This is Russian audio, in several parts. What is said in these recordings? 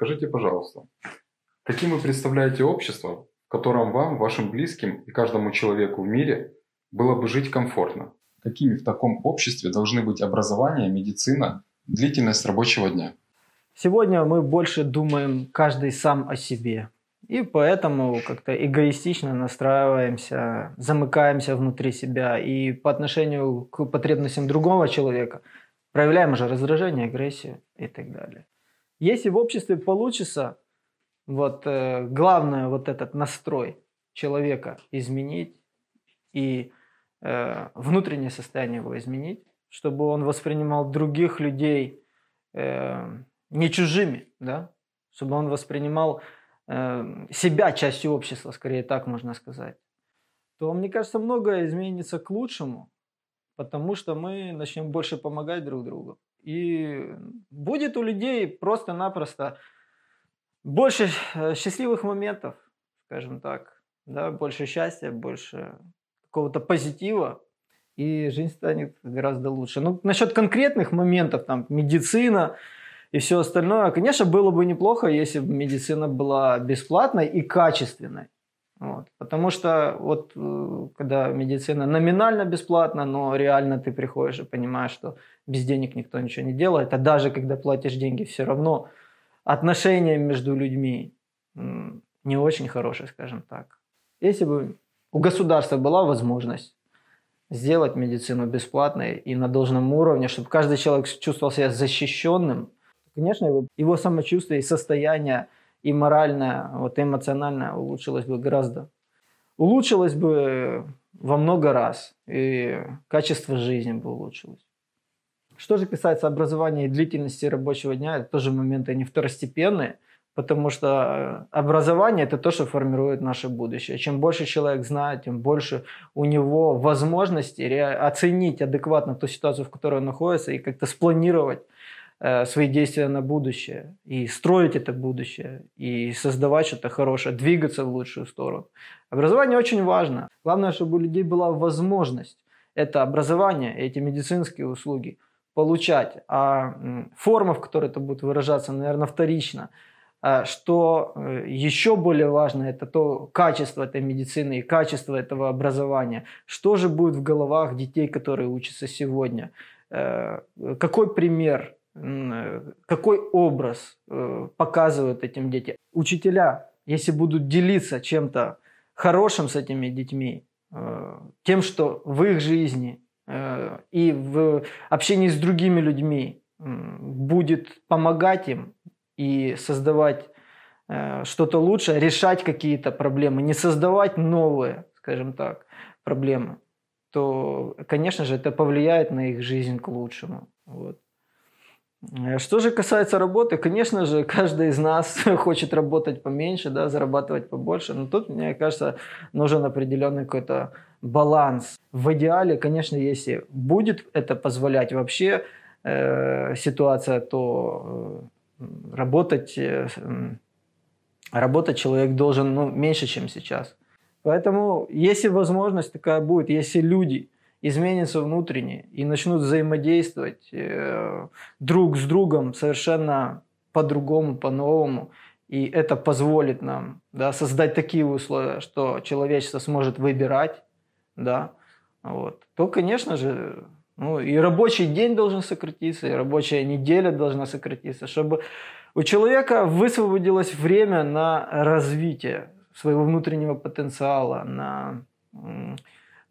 Скажите, пожалуйста, каким вы представляете общество, в котором вам, вашим близким и каждому человеку в мире было бы жить комфортно? Какими в таком обществе должны быть образование, медицина, длительность рабочего дня? Сегодня мы больше думаем каждый сам о себе. И поэтому как-то эгоистично настраиваемся, замыкаемся внутри себя и по отношению к потребностям другого человека проявляем уже раздражение, агрессию и так далее. Если в обществе получится вот э, главное вот этот настрой человека изменить и э, внутреннее состояние его изменить, чтобы он воспринимал других людей э, не чужими, да, чтобы он воспринимал э, себя частью общества, скорее так можно сказать, то, мне кажется, многое изменится к лучшему, потому что мы начнем больше помогать друг другу. И будет у людей просто-напросто больше э, счастливых моментов, скажем так, да, больше счастья, больше какого-то позитива, и жизнь станет гораздо лучше. Ну, насчет конкретных моментов, там, медицина и все остальное, конечно, было бы неплохо, если бы медицина была бесплатной и качественной. Вот. Потому что вот э, когда медицина номинально бесплатна, но реально ты приходишь и понимаешь, что без денег никто ничего не делает, а даже когда платишь деньги, все равно отношения между людьми не очень хорошие, скажем так. Если бы у государства была возможность сделать медицину бесплатной и на должном уровне, чтобы каждый человек чувствовал себя защищенным, конечно, его, его самочувствие и состояние и моральное, вот эмоциональное улучшилось бы гораздо. Улучшилось бы во много раз, и качество жизни бы улучшилось. Что же касается образования и длительности рабочего дня, это тоже моменты не второстепенные, потому что образование – это то, что формирует наше будущее. Чем больше человек знает, тем больше у него возможности оценить адекватно ту ситуацию, в которой он находится, и как-то спланировать свои действия на будущее, и строить это будущее, и создавать что-то хорошее, двигаться в лучшую сторону. Образование очень важно. Главное, чтобы у людей была возможность это образование, эти медицинские услуги получать. А форма, в которой это будет выражаться, наверное, вторично. А что э, еще более важно, это то качество этой медицины и качество этого образования. Что же будет в головах детей, которые учатся сегодня? Э, какой пример Э, какой образ э, показывают этим детям. Учителя, если будут делиться чем-то хорошим с этими детьми, э, тем, что в их жизни и в общении с другими людьми будет помогать им и создавать что-то лучшее, решать какие-то проблемы, не создавать новые, скажем так, проблемы, то, конечно же, это повлияет на их жизнь к лучшему. Вот. Э, что же касается работы, конечно же, каждый из нас хочет работать поменьше, да, зарабатывать побольше, но тут, мне кажется, нужен определенный какой-то баланс. В идеале, конечно, если будет это позволять вообще э, ситуация, то э, работать, э, работать человек должен ну, меньше, чем сейчас. Поэтому, если возможность такая будет, если люди – изменятся внутренне и начнут взаимодействовать э, друг с другом совершенно по-другому, по-новому. И это позволит нам да, создать такие условия, что человечество сможет выбирать, да, вот, то, конечно же, ну, и рабочий день должен сократиться, и рабочая неделя должна сократиться, чтобы у человека высвободилось время на развитие своего внутреннего потенциала, на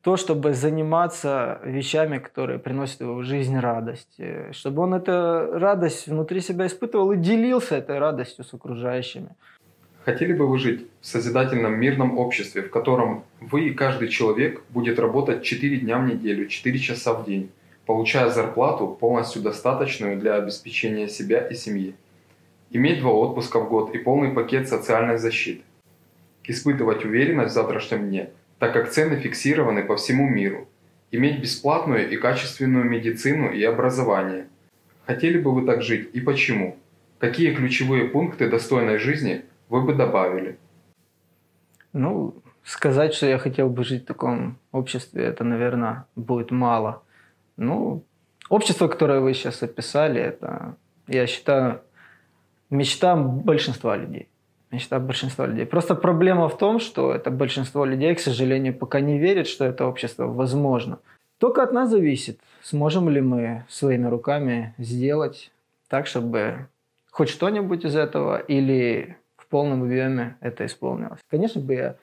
то, чтобы заниматься вещами, которые приносят его в жизнь радость. Э, чтобы он эту радость внутри себя испытывал и делился этой радостью с окружающими. Хотели бы вы жить в созидательном мирном обществе, в котором вы и каждый человек будет работать 4 дня в неделю, 4 часа в день, получая зарплату полностью достаточную для обеспечения себя и семьи? Иметь два отпуска в год и полный пакет социальной защиты. Испытывать уверенность в завтрашнем дне – так как цены фиксированы по всему миру. Иметь бесплатную и качественную медицину и образование. Хотели бы вы так жить и почему? Какие ключевые пункты достойной жизни вы бы добавили? Ну, сказать, что я хотел бы жить в таком обществе, это, наверное, будет мало. Ну, общество, которое вы сейчас описали, это, я считаю, мечта большинства людей. Мечта большинства людей. Просто проблема в том, что это большинство людей, к сожалению, пока не верит, что это общество возможно. Только от нас зависит, сможем ли мы своими руками сделать так, чтобы хоть что-нибудь из этого или в полном объеме это исполнилось. Конечно бы я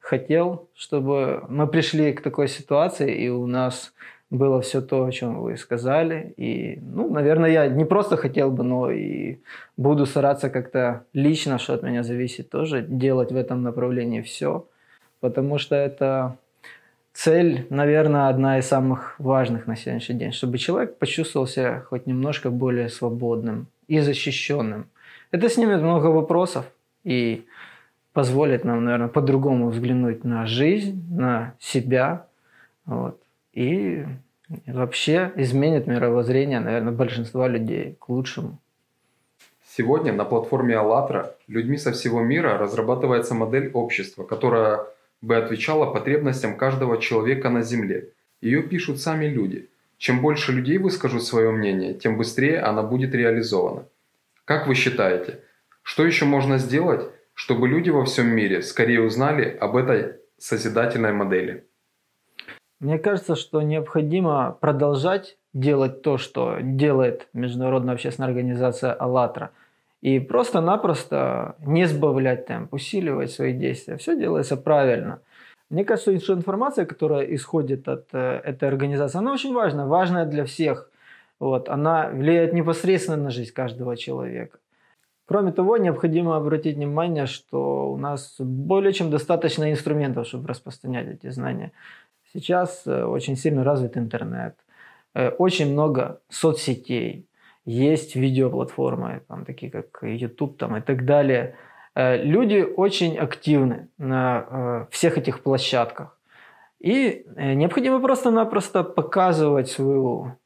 хотел, чтобы мы пришли к такой ситуации, и у нас было все то, о чем вы сказали. И, ну, наверное, я не просто хотел бы, но и буду стараться как-то лично, что от меня зависит, тоже делать в этом направлении все. Потому что это цель, наверное, одна из самых важных на сегодняшний день, чтобы человек почувствовал себя хоть немножко более свободным и защищенным. Это снимет много вопросов и позволит нам, наверное, по-другому взглянуть на жизнь, на себя. Вот и вообще изменит мировоззрение, наверное, большинства людей к лучшему. Сегодня на платформе «АЛЛАТРА» людьми со всего мира разрабатывается модель общества, которая бы отвечала потребностям каждого человека на Земле. Ее пишут сами люди. Чем больше людей выскажут свое мнение, тем быстрее она будет реализована. Как вы считаете, что еще можно сделать, чтобы люди во всем мире скорее узнали об этой созидательной модели? Мне кажется, что необходимо продолжать делать то, что делает Международная общественная организация «АЛЛАТРА», и просто-напросто не сбавлять темп, усиливать свои действия. Все делается правильно. Мне кажется, что информация, которая исходит от э, этой организации, она очень важна, важная для всех. Вот, она влияет непосредственно на жизнь каждого человека. Кроме того, необходимо обратить внимание, что у нас более чем достаточно инструментов, чтобы распространять эти знания. Сейчас э, очень сильно развит интернет, э, очень много соцсетей, есть видеоплатформы, там, такие как YouTube там, и так далее. Э, люди очень активны на всех этих площадках. И необходимо просто-напросто показывать свою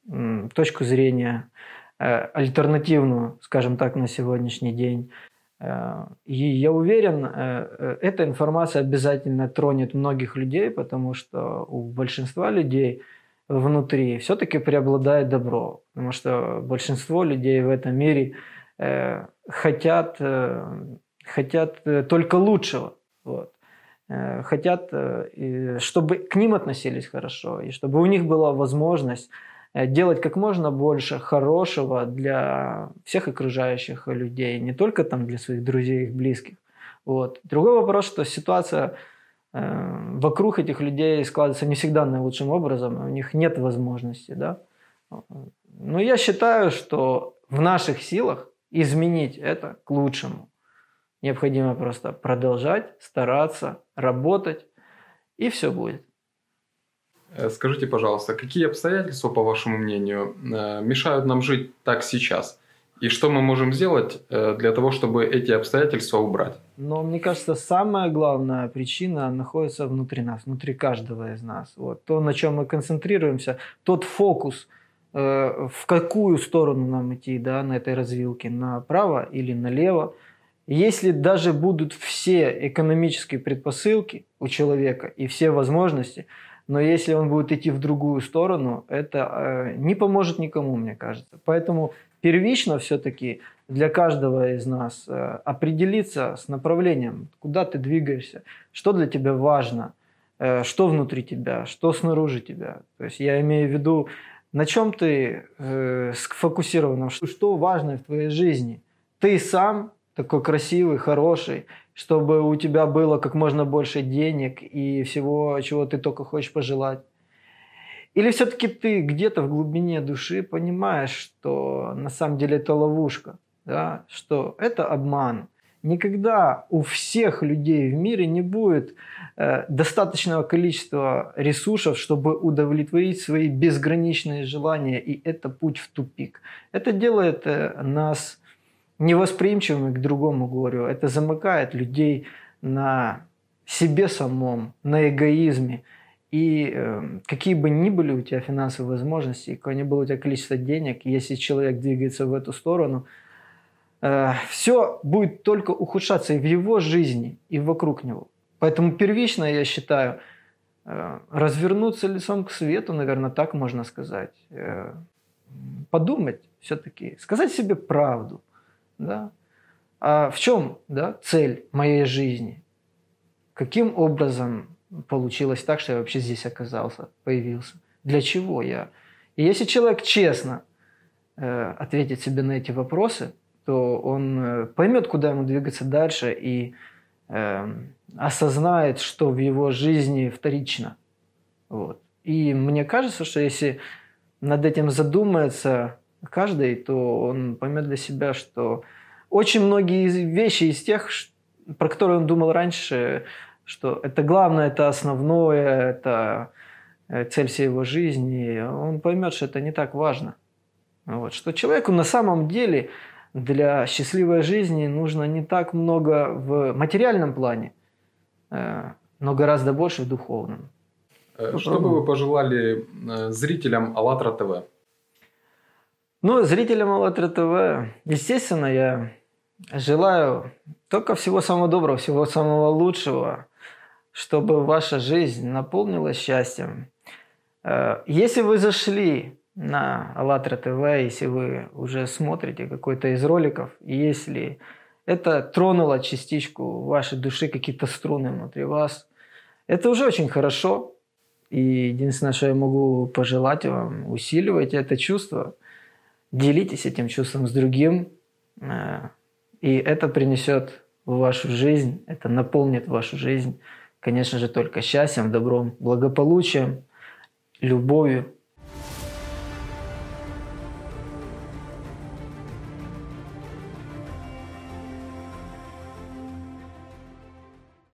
точку зрения, альтернативную, скажем так, на сегодняшний день. Э, и я уверен, э, э, эта информация обязательно тронет многих людей, потому что у большинства людей внутри все-таки преобладает добро, потому что большинство людей в этом мире хотят, хотят только лучшего. Вот. Хотят, чтобы к ним относились хорошо, и чтобы у них была возможность делать как можно больше хорошего для всех окружающих людей, не только там для своих друзей и близких. Вот. Другой вопрос, что ситуация э, вокруг этих людей складывается не всегда наилучшим образом, у них нет возможности. Да? Но я считаю, что в наших силах изменить это к лучшему. Необходимо просто продолжать, стараться, работать, и все будет. Э, скажите, пожалуйста, какие обстоятельства, по вашему мнению, э, мешают нам жить так сейчас? И что мы можем сделать э, для того, чтобы эти обстоятельства убрать? Но мне кажется, самая главная причина находится внутри нас, внутри каждого из нас. Вот то, на чем мы концентрируемся, тот фокус, в какую сторону нам идти да, на этой развилке, направо или налево. Если даже будут все экономические предпосылки у человека и все возможности – но если он будет идти в другую сторону, это э, не поможет никому, мне кажется. Поэтому первично все-таки для каждого из нас э, определиться с направлением, куда ты двигаешься, что для тебя важно, э, что внутри тебя, что снаружи тебя. То есть я имею в виду, на чем ты сфокусирован, что важно в твоей жизни. Ты сам такой красивый, хороший, чтобы у тебя было как можно больше денег и всего, чего ты только хочешь пожелать? Или все-таки ты где-то в глубине души понимаешь, что на самом деле это ловушка, да? что это обман? Никогда у всех людей в мире не будет э, достаточного количества ресурсов, чтобы удовлетворить свои безграничные желания, и это путь в тупик. Это делает э, нас невосприимчивыми к другому горю. Это замыкает людей на себе самом, на эгоизме. И э, какие бы ни были у тебя финансовые возможности, какое ни было у тебя количество денег, если человек двигается в эту сторону, э, все будет только ухудшаться и в его жизни, и вокруг него. Поэтому первично, я считаю, э, развернуться лицом к свету, наверное, так можно сказать. Э, подумать все-таки, сказать себе правду – да, а в чем да, цель моей жизни? Каким образом получилось так, что я вообще здесь оказался, появился? Для чего я? И если человек честно э, ответит себе на эти вопросы, то он э, поймет, куда ему двигаться дальше и э, осознает, что в его жизни вторично. Вот. И мне кажется, что если над этим задумается каждый, то он поймет для себя, что очень многие вещи из тех, про которые он думал раньше, что это главное, это основное, это э, цель всей его жизни, он поймет, что это не так важно. Вот. Что человеку на самом деле для счастливой жизни нужно не так много в материальном плане, э, но гораздо больше в духовном. Э, что бы вы пожелали зрителям АЛЛАТРА ТВ? Ну, зрителям АЛЛАТРА ТВ, естественно, я желаю только всего самого доброго, всего самого лучшего, чтобы ваша жизнь наполнилась счастьем. Э, если вы зашли на АЛЛАТРА ТВ, если вы уже смотрите какой-то из роликов, если это тронуло частичку вашей души, какие-то струны внутри вас, это уже очень хорошо. И единственное, что я могу пожелать вам, усиливайте это чувство, делитесь этим чувством с другим, э, и это принесет в вашу жизнь, это наполнит вашу жизнь, конечно же, только счастьем, добром, благополучием, любовью